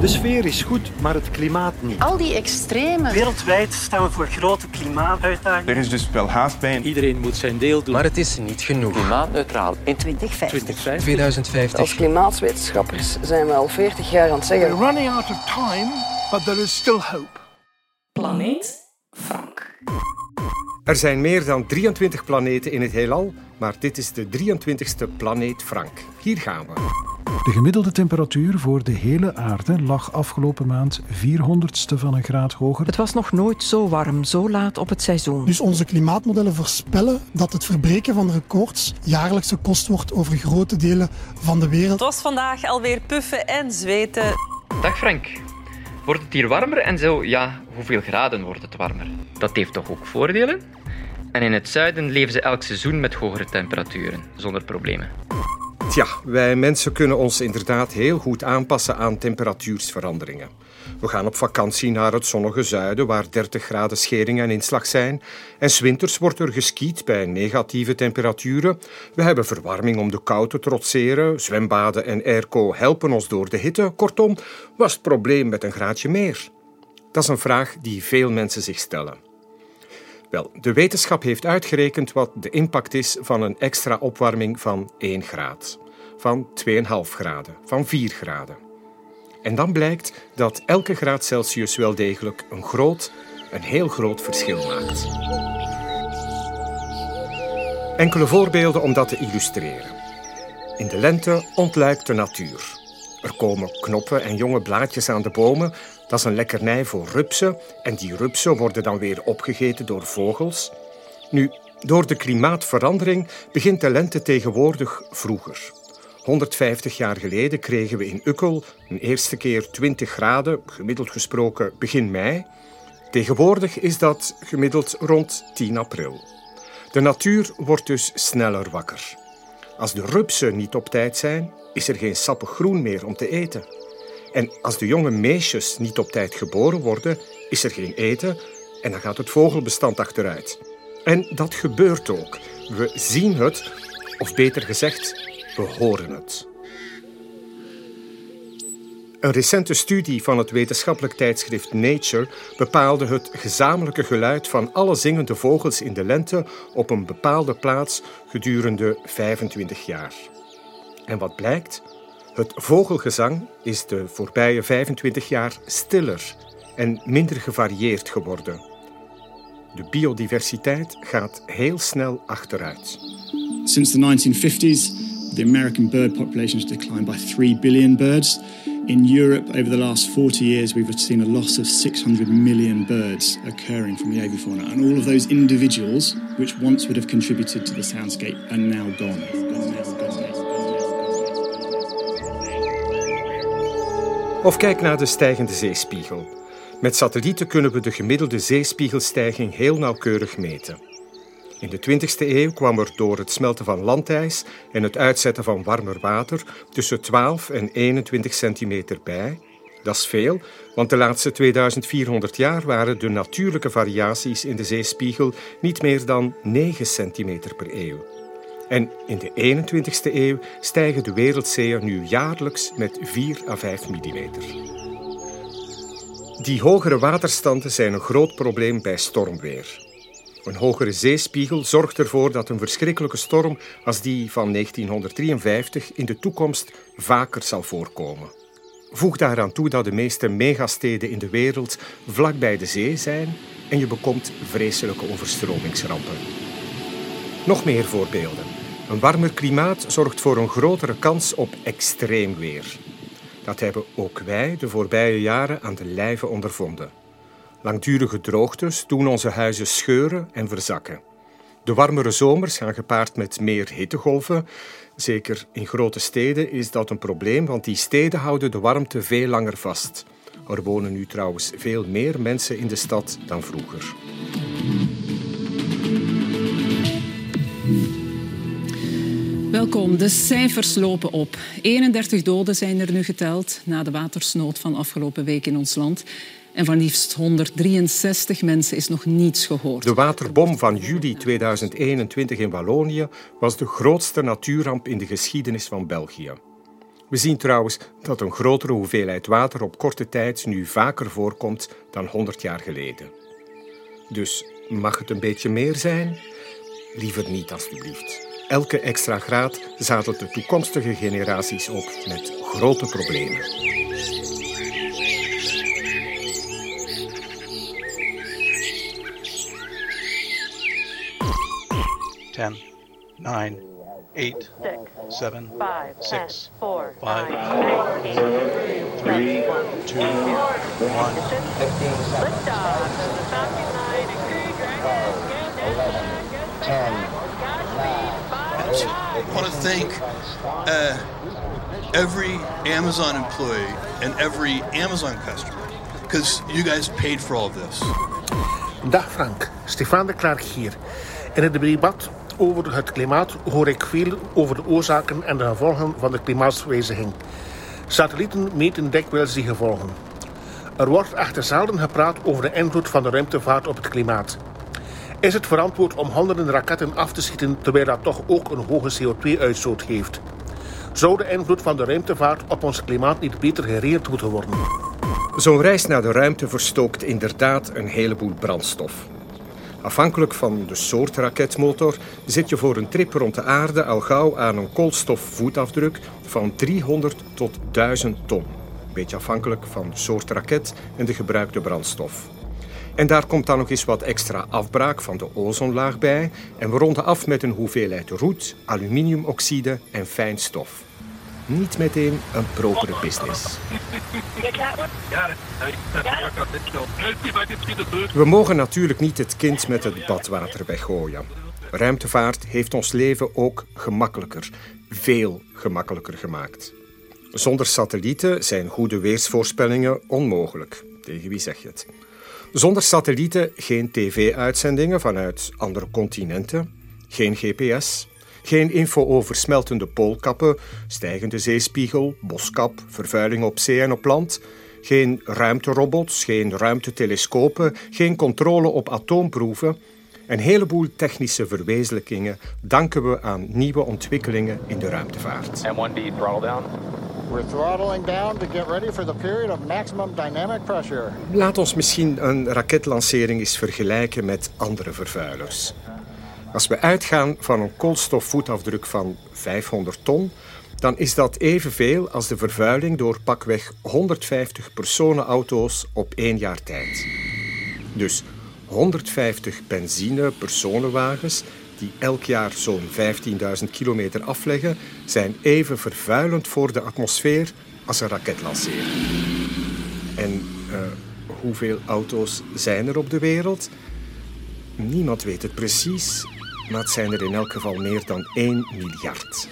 De sfeer is goed, maar het klimaat niet. Al die extreme. Wereldwijd staan we voor grote klimaatuitdagingen. Er is dus wel haast bij. Iedereen moet zijn deel doen. Maar het is niet genoeg. Klimaatneutraal in 2050. 2050. Als klimaatwetenschappers zijn we al 40 jaar aan het zeggen. We're running out of time, but there is still hope. Planeet Frank. Er zijn meer dan 23 planeten in het heelal, maar dit is de 23ste planeet Frank. Hier gaan we. De gemiddelde temperatuur voor de hele aarde lag afgelopen maand 400ste van een graad hoger. Het was nog nooit zo warm, zo laat op het seizoen. Dus onze klimaatmodellen voorspellen dat het verbreken van de records jaarlijkse kost wordt over grote delen van de wereld. Het was vandaag alweer puffen en zweten. Dag Frank. Wordt het hier warmer en zo, ja, hoeveel graden wordt het warmer? Dat heeft toch ook voordelen? En in het zuiden leven ze elk seizoen met hogere temperaturen, zonder problemen. Tja, wij mensen kunnen ons inderdaad heel goed aanpassen aan temperatuursveranderingen. We gaan op vakantie naar het zonnige zuiden, waar 30 graden schering en inslag zijn. En winters wordt er geskiet bij negatieve temperaturen. We hebben verwarming om de kou te trotseren. Zwembaden en airco helpen ons door de hitte. Kortom, was het probleem met een graadje meer? Dat is een vraag die veel mensen zich stellen. Wel, de wetenschap heeft uitgerekend wat de impact is van een extra opwarming van 1 graad, van 2,5 graden, van 4 graden. En dan blijkt dat elke graad Celsius wel degelijk een groot, een heel groot verschil maakt. Enkele voorbeelden om dat te illustreren. In de lente ontluikt de natuur. Er komen knoppen en jonge blaadjes aan de bomen. Dat is een lekkernij voor rupsen. En die rupsen worden dan weer opgegeten door vogels. Nu, door de klimaatverandering begint de lente tegenwoordig vroeger. 150 jaar geleden kregen we in Ukkel een eerste keer 20 graden, gemiddeld gesproken begin mei. Tegenwoordig is dat gemiddeld rond 10 april. De natuur wordt dus sneller wakker. Als de rupsen niet op tijd zijn, is er geen sappig groen meer om te eten. En als de jonge meisjes niet op tijd geboren worden, is er geen eten en dan gaat het vogelbestand achteruit. En dat gebeurt ook. We zien het, of beter gezegd, we horen het. Een recente studie van het wetenschappelijk tijdschrift Nature bepaalde het gezamenlijke geluid van alle zingende vogels in de lente op een bepaalde plaats gedurende 25 jaar. En wat blijkt? Het vogelgezang is de voorbije 25 jaar stiller en minder gevarieerd geworden. De biodiversiteit gaat heel snel achteruit. Since the 1950s, the American bird population has declined by 3 billion birds. In Europe, over the last 40 years, we've seen a loss of 600 million birds occurring from the avifauna. And all of those individuals, which once would have contributed to the soundscape, are now gone. Of kijk naar de stijgende zeespiegel. Met satellieten kunnen we de gemiddelde zeespiegelstijging heel nauwkeurig meten. In de 20e eeuw kwam er door het smelten van landijs en het uitzetten van warmer water tussen 12 en 21 centimeter bij. Dat is veel, want de laatste 2400 jaar waren de natuurlijke variaties in de zeespiegel niet meer dan 9 centimeter per eeuw. En in de 21ste eeuw stijgen de wereldzeeën nu jaarlijks met 4 à 5 millimeter. Die hogere waterstanden zijn een groot probleem bij stormweer. Een hogere zeespiegel zorgt ervoor dat een verschrikkelijke storm als die van 1953 in de toekomst vaker zal voorkomen. Voeg daaraan toe dat de meeste megasteden in de wereld vlak bij de zee zijn en je bekomt vreselijke overstromingsrampen. Nog meer voorbeelden. Een warmer klimaat zorgt voor een grotere kans op extreem weer. Dat hebben ook wij de voorbije jaren aan de lijve ondervonden. Langdurige droogtes doen onze huizen scheuren en verzakken. De warmere zomers gaan gepaard met meer hittegolven. Zeker in grote steden is dat een probleem, want die steden houden de warmte veel langer vast. Er wonen nu trouwens veel meer mensen in de stad dan vroeger. Welkom. De cijfers lopen op. 31 doden zijn er nu geteld na de watersnood van afgelopen week in ons land. En van liefst 163 mensen is nog niets gehoord. De waterbom van juli 2021 in Wallonië was de grootste natuurramp in de geschiedenis van België. We zien trouwens dat een grotere hoeveelheid water op korte tijd nu vaker voorkomt dan 100 jaar geleden. Dus mag het een beetje meer zijn? Liever niet, alstublieft. Elke extra graad zadelt de toekomstige generaties op met grote problemen. Ten, nine, eight, seven, six, four, five, three, two, one. I want to thank uh, every Amazon employee and every Amazon customer because you guys paid for all this. Dag Frank, Stefan de Klerk hier. In het debat over het klimaat hoor ik veel over de oorzaken en de gevolgen van de klimaatswijziging. Satellieten meten dikwijls die gevolgen. Er wordt echter zelden gepraat over de invloed van de ruimtevaart op het klimaat. Is het verantwoord om honderden raketten af te schieten terwijl dat toch ook een hoge CO2-uitstoot geeft? Zou de invloed van de ruimtevaart op ons klimaat niet beter gereerd moeten worden? Zo'n reis naar de ruimte verstookt inderdaad een heleboel brandstof. Afhankelijk van de soort raketmotor zit je voor een trip rond de aarde al gauw aan een koolstofvoetafdruk van 300 tot 1000 ton. Beetje afhankelijk van de soort raket en de gebruikte brandstof. En daar komt dan nog eens wat extra afbraak van de ozonlaag bij en we ronden af met een hoeveelheid roet, aluminiumoxide en fijnstof. Niet meteen een propere business. We mogen natuurlijk niet het kind met het badwater weggooien. Ruimtevaart heeft ons leven ook gemakkelijker, veel gemakkelijker gemaakt. Zonder satellieten zijn goede weersvoorspellingen onmogelijk. Tegen wie zeg je het? Zonder satellieten geen tv-uitzendingen vanuit andere continenten, geen GPS, geen info over smeltende poolkappen, stijgende zeespiegel, boskap, vervuiling op zee en op land, geen ruimterobots, geen ruimtetelescopen, geen controle op atoomproeven. Een heleboel technische verwezenlijkingen danken we aan nieuwe ontwikkelingen in de ruimtevaart. M1D throttle down. We're throttling down to get ready for the period of maximum dynamic pressure. Laat ons misschien een raketlancering eens vergelijken met andere vervuilers. Als we uitgaan van een koolstofvoetafdruk van 500 ton, dan is dat evenveel als de vervuiling door pakweg 150 personenauto's op één jaar tijd. Dus 150 benzine-personenwagens die elk jaar zo'n 15.000 kilometer afleggen, zijn even vervuilend voor de atmosfeer als een raketlancering. En uh, hoeveel auto's zijn er op de wereld? Niemand weet het precies, maar het zijn er in elk geval meer dan 1 miljard.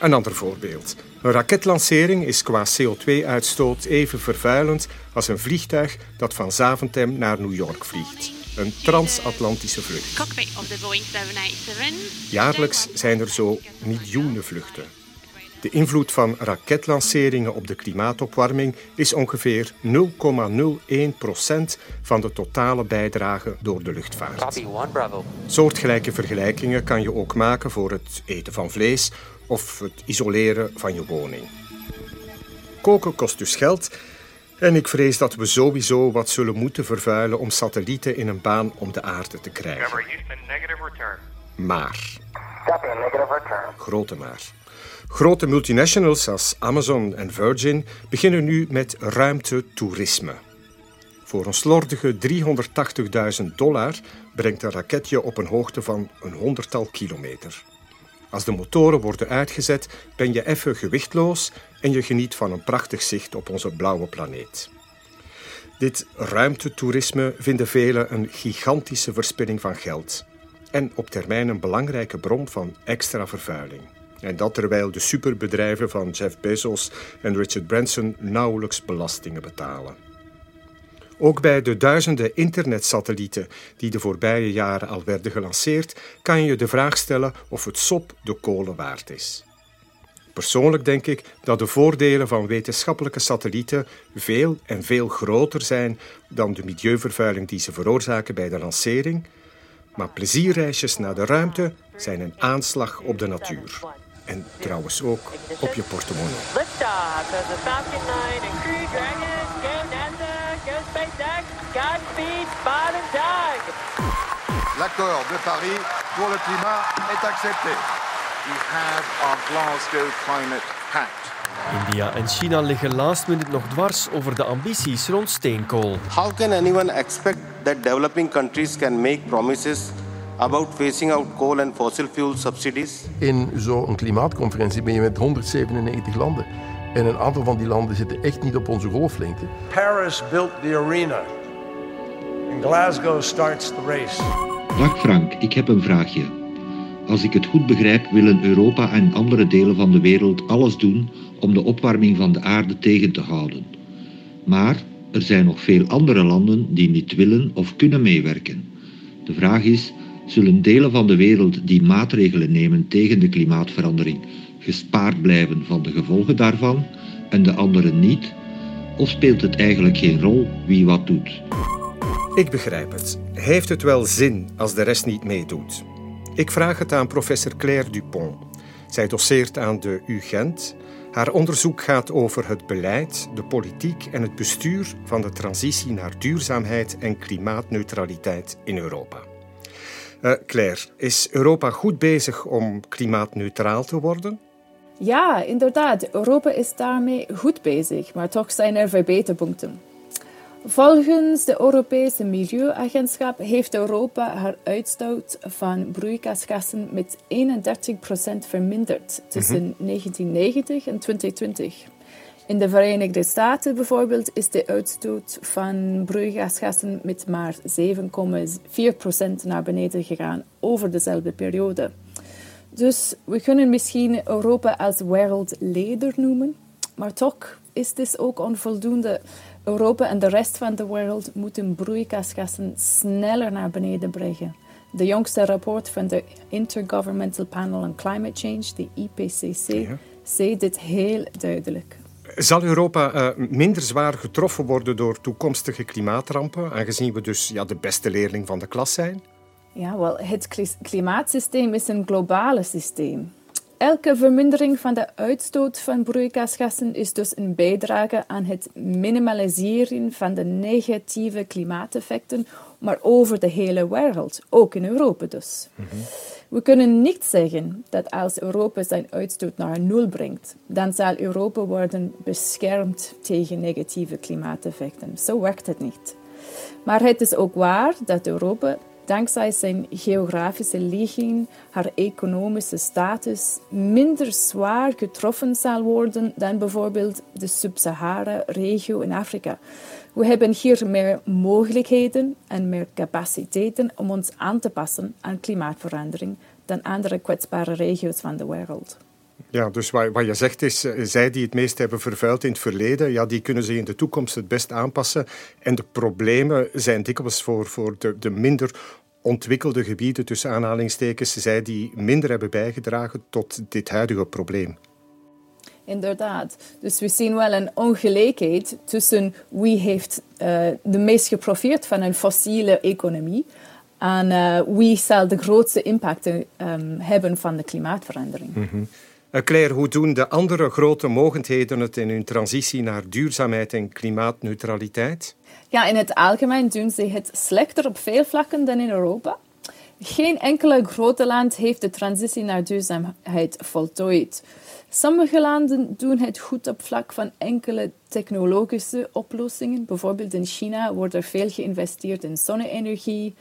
Een ander voorbeeld. Een raketlancering is qua CO2-uitstoot even vervuilend als een vliegtuig dat van Zaventem naar New York vliegt. Een transatlantische vlucht. Jaarlijks zijn er zo miljoenen vluchten. De invloed van raketlanceringen op de klimaatopwarming is ongeveer 0,01% van de totale bijdrage door de luchtvaart. Soortgelijke vergelijkingen kan je ook maken voor het eten van vlees of het isoleren van je woning. Koken kost dus geld en ik vrees dat we sowieso wat zullen moeten vervuilen om satellieten in een baan om de aarde te krijgen. Maar. Grote maar. Grote multinationals als Amazon en Virgin beginnen nu met ruimtetoerisme. Voor een slordige 380.000 dollar brengt een raketje op een hoogte van een honderdtal kilometer. Als de motoren worden uitgezet, ben je even gewichtloos en je geniet van een prachtig zicht op onze blauwe planeet. Dit ruimtetoerisme vinden velen een gigantische verspilling van geld en op termijn een belangrijke bron van extra vervuiling. En dat terwijl de superbedrijven van Jeff Bezos en Richard Branson nauwelijks belastingen betalen. Ook bij de duizenden internetsatellieten die de voorbije jaren al werden gelanceerd, kan je de vraag stellen of het sop de kolen waard is. Persoonlijk denk ik dat de voordelen van wetenschappelijke satellieten veel en veel groter zijn dan de milieuvervuiling die ze veroorzaken bij de lancering. Maar plezierreisjes naar de ruimte zijn een aanslag op de natuur. En trouwens ook op je portemonnee. Liftoff of the Falcon 9 and Crew Dragon. Go NASA, go SpaceX. Godspeed, Bob and Doug. L'accord de Paris pour le climat est accepté. We have our Glasgow Climate Pact. India en China liggen last minute nog dwars over de ambities rond steenkool. How can anyone expect that developing countries can make promises about phasing out coal and fossil fuel subsidies? In zo'n klimaatconferentie ben je met 197 landen. En een aantal van die landen zitten echt niet op onze golflengte. Paris built the arena. And Glasgow starts the race. Dag Frank, ik heb een vraagje. Als ik het goed begrijp, willen Europa en andere delen van de wereld alles doen om de opwarming van de aarde tegen te houden. Maar er zijn nog veel andere landen die niet willen of kunnen meewerken. De vraag is, zullen delen van de wereld die maatregelen nemen tegen de klimaatverandering gespaard blijven van de gevolgen daarvan en de anderen niet? Of speelt het eigenlijk geen rol wie wat doet? Ik begrijp het. Heeft het wel zin als de rest niet meedoet? Ik vraag het aan professor Claire Dupont. Zij doseert aan de UGent. Haar onderzoek gaat over het beleid, de politiek en het bestuur van de transitie naar duurzaamheid en klimaatneutraliteit in Europa. Uh, Claire, is Europa goed bezig om klimaatneutraal te worden? Ja, inderdaad. Europa is daarmee goed bezig, maar toch zijn er verbeterpunten. Volgens de Europese Milieuagentschap heeft Europa haar uitstoot van broeikasgassen met 31% verminderd tussen 1990 en 2020. In de Verenigde Staten bijvoorbeeld is de uitstoot van broeikasgassen met maar 7,4% naar beneden gegaan over dezelfde periode. Dus we kunnen misschien Europa als wereldleider noemen, maar toch is dit ook onvoldoende. Europa en de rest van de wereld moeten broeikasgassen sneller naar beneden brengen. De jongste rapport van de Intergovernmental Panel on Climate Change, de IPCC, ja. zei dit heel duidelijk. Zal Europa uh, minder zwaar getroffen worden door toekomstige klimaatrampen, aangezien we dus ja, de beste leerling van de klas zijn? Ja, wel, het klimaatsysteem is een globale systeem. Elke vermindering van de uitstoot van broeikasgassen is dus een bijdrage aan het minimaliseren van de negatieve klimaateffecten, maar over de hele wereld, ook in Europa dus. Mm -hmm. We kunnen niet zeggen dat als Europa zijn uitstoot naar nul brengt, dan zal Europa worden beschermd tegen negatieve klimaateffecten. Zo werkt het niet. Maar het is ook waar dat Europa dankzij zijn geografische ligging, haar economische status, minder zwaar getroffen zal worden dan bijvoorbeeld de Sub-Sahara-regio in Afrika. We hebben hier meer mogelijkheden en meer capaciteiten om ons aan te passen aan klimaatverandering dan andere kwetsbare regio's van de wereld. Ja, dus wat, je zegt is, uh, zij die het meest hebben vervuild in het verleden, ja, die kunnen zich in de toekomst het best aanpassen. En de problemen zijn dikwijls voor, voor de, de minder ontwikkelde gebieden, tussen aanhalingstekens, zij die minder hebben bijgedragen tot dit huidige probleem. Inderdaad. Dus we zien wel een ongelijkheid tussen wie heeft uh, de meest geprofiteerd van een fossiele economie en uh, wie zal de grootste impacten um, hebben van de klimaatverandering. Mm -hmm. Claire, hoe doen de andere grote mogendheden het in hun transitie naar duurzaamheid en klimaatneutraliteit? Ja, in het algemeen doen ze het slechter op veel vlakken dan in Europa. Geen enkele grote land heeft de transitie naar duurzaamheid voltooid. Sommige landen doen het goed op vlak van enkele technologische oplossingen. Bijvoorbeeld in China wordt er veel geïnvesteerd in zonne-energie.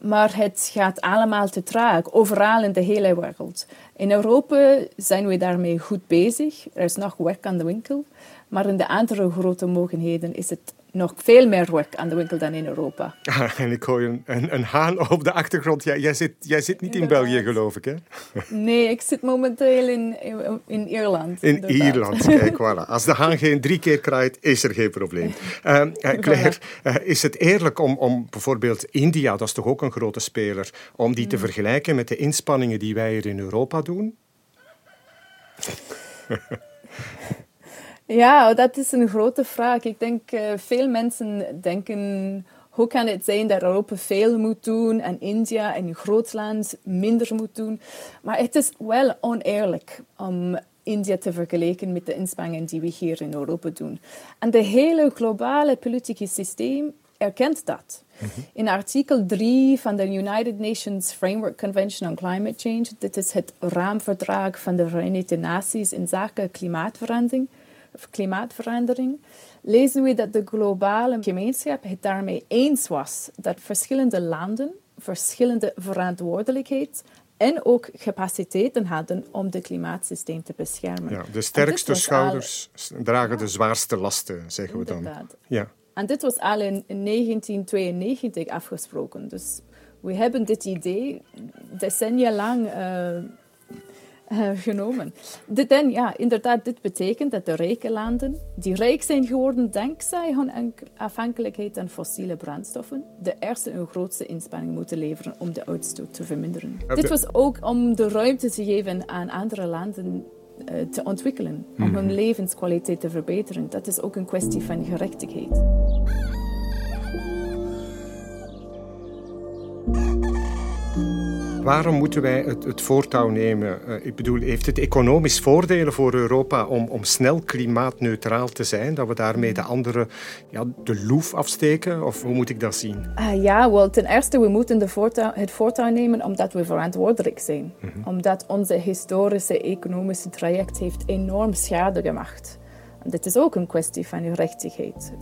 Maar het gaat allemaal te traag, overal in de hele wereld. In Europa zijn we daarmee goed bezig. Er is nog werk aan de winkel. Maar in de andere grote mogenheden is het nog veel meer werk aan de winkel dan in Europa. en ik hoor een, een, een, haan op de achtergrond. Ja, jij, zit, jij zit niet inderdaad. in België, geloof ik, hè? Nee, ik zit momenteel in, in, Ierland. In Ierland, kijk, voilà. Als de haan geen drie keer kraait, is er geen probleem. Uh, Claire, uh, is het eerlijk om, om bijvoorbeeld India, dat is toch ook een grote speler, om die te mm. vergelijken met de inspanningen die wij hier in Europa doen? Ja, dat is een grote vraag. Ik denk uh, veel mensen denken Hoe kan het zijn dat Europa veel moet doen en India, een groot land, minder moet doen? Maar het is wel oneerlijk om India te vergelijken met de inspanningen die we hier in Europa doen. En de hele globale politieke systeem erkent dat. In artikel 3 van de United Nations Framework Convention on Climate Change, dit is het raamverdrag van de Verenigde Naties in zaken klimaatverandering, klimaatverandering, lezen we dat de globale gemeenschap het daarmee eens was dat verschillende landen verschillende verantwoordelijkheid en ook capaciteiten hadden om het klimaatsysteem te beschermen. Ja, de sterkste schouders dragen de zwaarste lasten, zeggen we dan. Ja. En dit was al in 1992 afgesproken. Dus we hebben dit idee decennia lang uh, uh, genomen. Dit, en ja, inderdaad, dit betekent dat de rijke landen, die rijk zijn geworden dankzij hun afhankelijkheid van fossiele brandstoffen, de eerste en grootste inspanning moeten leveren om de uitstoot te verminderen. Dit was ook om de ruimte te geven aan andere landen uh, te ontwikkelen, om hun Mhm. levenskwaliteit te verbeteren. Dat is ook een kwestie van gerechtigheid. Waarom moeten wij het, het voortouw nemen? Uh, ik bedoel, heeft het economisch voordelen voor Europa om, om snel klimaatneutraal te zijn? Dat we daarmee de anderen ja, de loef afsteken? Of hoe moet ik dat zien? Uh, ja, wel, ten eerste, we moeten de voortouw, het voortouw nemen omdat we verantwoordelijk zijn. Omdat onze historische economische traject heeft enorm schade gemaakt. En dit is ook een kwestie van gerechtigheid.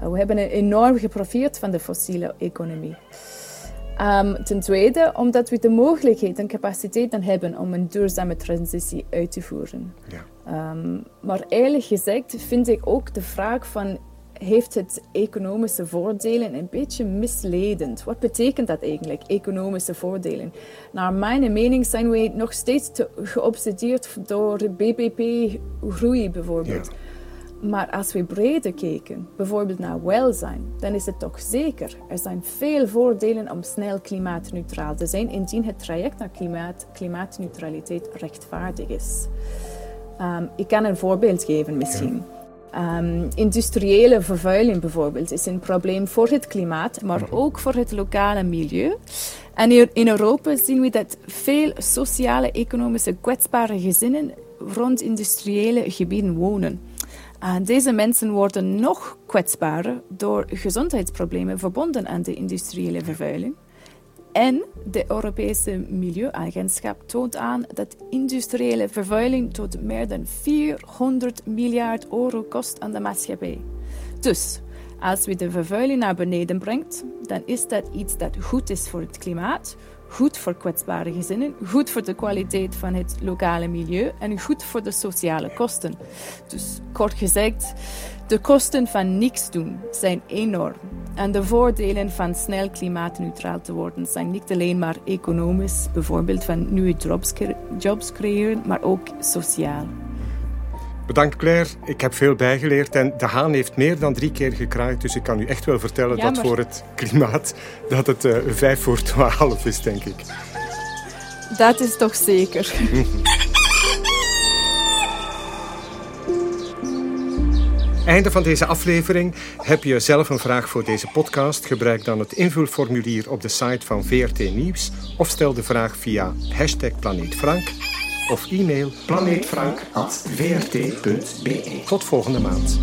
Uh, we hebben enorm geprofiteerd van de fossiele economie. Um, ten tweede, omdat we de mogelijkheid en capaciteiten hebben om een duurzame transitie uit te voeren. Ja. Um, maar eerlijk gezegd vind ik ook de vraag van heeft het economische voordelen een beetje misleidend. Wat betekent dat eigenlijk, economische voordelen? Naar mijn mening zijn we nog steeds te geobsedeerd door BBP-groei bijvoorbeeld. Ja. Maar als we breder kijken, bijvoorbeeld naar welzijn, dan is het toch zeker. Er zijn veel voordelen om snel klimaatneutraal te zijn, indien het traject naar klimaat, klimaatneutraliteit rechtvaardig is. Um, ik kan een voorbeeld geven misschien. Um, industriële vervuiling bijvoorbeeld is een probleem voor het klimaat, maar ook voor het lokale milieu. En hier in Europa zien we dat veel sociale, economische kwetsbare gezinnen rond industriële gebieden wonen. Uh, deze mensen worden nog kwetsbaarder door gezondheidsproblemen verbonden aan de industriële vervuiling. En de Europese Milieuagentschap toont aan dat industriële vervuiling tot meer dan 400 miljard euro kost aan de maatschappij. Dus als we de vervuiling naar beneden brengt, dan is dat iets dat goed is voor het klimaat, goed voor kwetsbare gezinnen, goed voor de kwaliteit van het lokale milieu en goed voor de sociale kosten. Dus kort gezegd, de kosten van niks doen zijn enorm. En de voordelen van snel klimaatneutraal te worden zijn niet alleen maar economisch, bijvoorbeeld van nieuwe jobs, creëren, maar ook sociaal. Bedankt Claire, ik heb veel bijgeleerd en de haan heeft meer dan drie keer gekraaid, dus ik kan u echt wel vertellen ja, dat voor het klimaat dat het uh, vijf voor twaalf is, denk ik. Dat is toch zeker. Einde van deze aflevering. Heb je zelf een vraag voor deze podcast? Gebruik dan het invulformulier op de site van VRT Nieuws of stel de vraag via hashtag planeetfrank of e-mail planeetfrank.vrt.be. Tot volgende maand.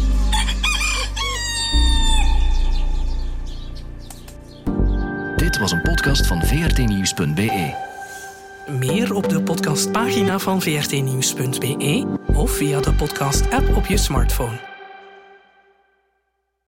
Dit was een podcast van vrtnieuws.be. Meer op de podcastpagina van vrtnieuws.be of via de podcast-app op je smartphone.